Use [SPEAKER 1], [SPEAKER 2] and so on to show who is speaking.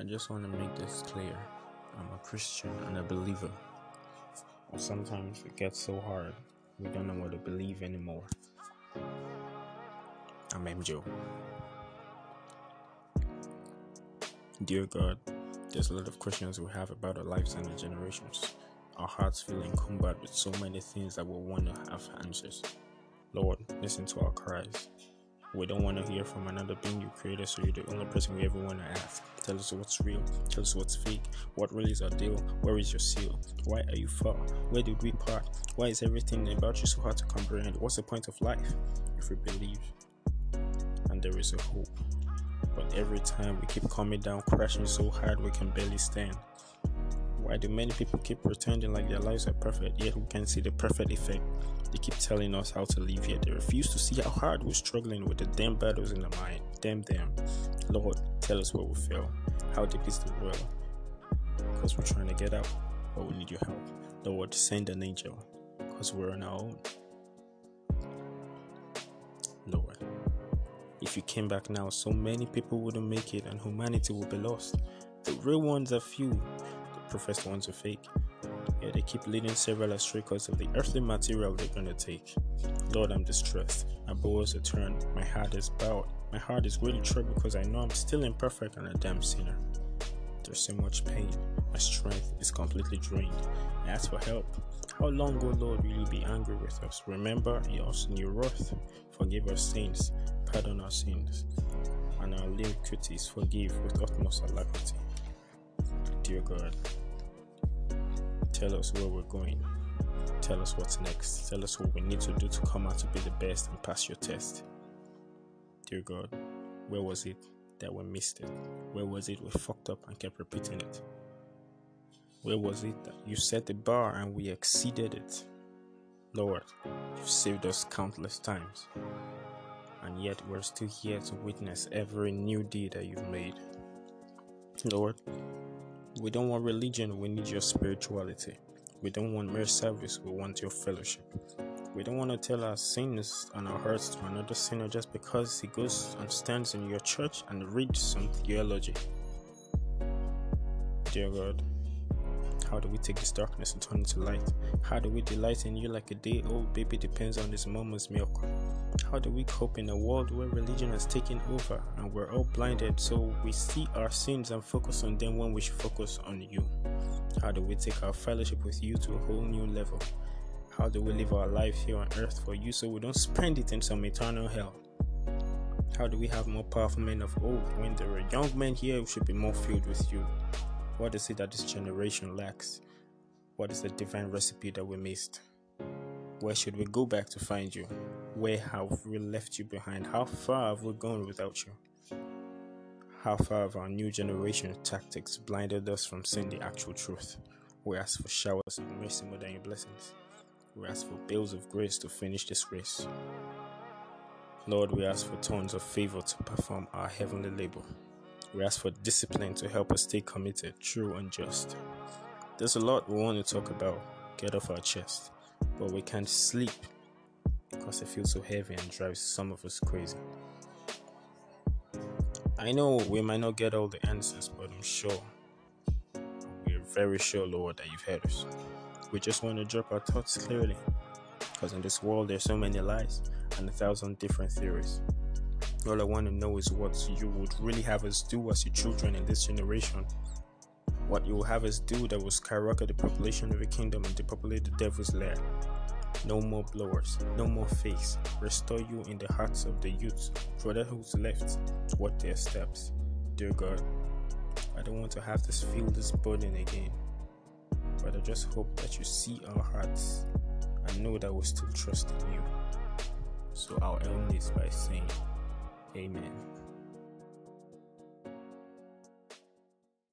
[SPEAKER 1] I just want to make this clear. I'm a Christian and a believer. Sometimes it gets so hard, we don't know what to believe anymore. I'm MJO. Dear God, there's a lot of questions we have about our lives and our generations. Our hearts feel encumbered with so many things that we want to have answers. Lord, listen to our cries. We don't want to hear from another being you created, so you're the only person we ever want to ask. Tell us what's real, tell us what's fake, what really is our deal, where is your seal, why are you far, where did we part, why is everything about you so hard to comprehend, what's the point of life if we believe and there is a hope. But every time we keep coming down, crashing so hard we can barely stand. Why do many people keep pretending like their lives are perfect, yet we can see the perfect effect? They keep telling us how to live, yet they refuse to see how hard we're struggling with the damn battles in the mind. Damn them. Lord, tell us where we fail. How deep is the well? Because we're trying to get out, but we need your help. Lord, send an angel, because we're on our own. Lord, if you came back now, so many people wouldn't make it and humanity would be lost. The real ones are few, professed ones are fake. Yeah, they keep leading several astray because of the earthly material they're gonna take. Lord, I'm distressed. My bows are turned. My heart is bowed. My heart is really troubled because I know I'm still imperfect and a damn sinner. There's so much pain. My strength is completely drained. I ask for help. How long, O Lord, will you be angry with us? Remember us in your wrath. Forgive our sins. Pardon our sins. And our iniquities forgive with utmost alacrity. Dear God, tell us where we're going. Tell us what's next. Tell us what we need to do to come out to be the best and pass your test. Dear God, where was it that we missed it? Where was it we fucked up and kept repeating it? Where was it that you set the bar and we exceeded it? Lord, you've saved us countless times, and yet we're still here to witness every new deed that you've made. Lord, we don't want religion, we need your spirituality. We don't want mere service, we want your fellowship. We don't want to tell our sins and our hurts to another sinner just because he goes and stands in your church and reads some theology. Dear God, how do we take this darkness and turn it to light? How do we delight in you like a day old baby depends on his mama's milk? How do we cope in a world where religion has taken over and we're all blinded so we see our sins and focus on them when we should focus on you? How do we take our fellowship with you to a whole new level? How do we live our life here on earth for you so we don't spend it in some eternal hell? How do we have more powerful men of old when there are young men here who should be more filled with you? What is it that this generation lacks? What is the divine recipe that we missed? Where should we go back to find you? Where have we left you behind? How far have we gone without you? How far have our new generation tactics blinded us from seeing the actual truth? We ask for showers of mercy more than your blessings. We ask for bills of grace to finish this race. Lord, we ask for tons of favor to perform our heavenly labor. We ask for discipline to help us stay committed, true, and just. There's a lot we want to talk about, get off our chest, but we can't sleep because it feels so heavy and drives some of us crazy. I know we might not get all the answers, but I'm sure, we're very sure, Lord, that you've heard us. We just want to drop our thoughts clearly because in this world there's so many lies and a thousand different theories. All I want to know is what you would really have us do as your children in this generation. What you will have us do that will skyrocket the population of your kingdom and depopulate the devil's lair. No more blowers, no more fakes. Restore you in the hearts of the youth, brother who's left, what their steps. Dear God, I don't want to have this feel this burden again. But I just hope that you see our hearts and know that we still trust in you. So I'll end this by saying, Amen.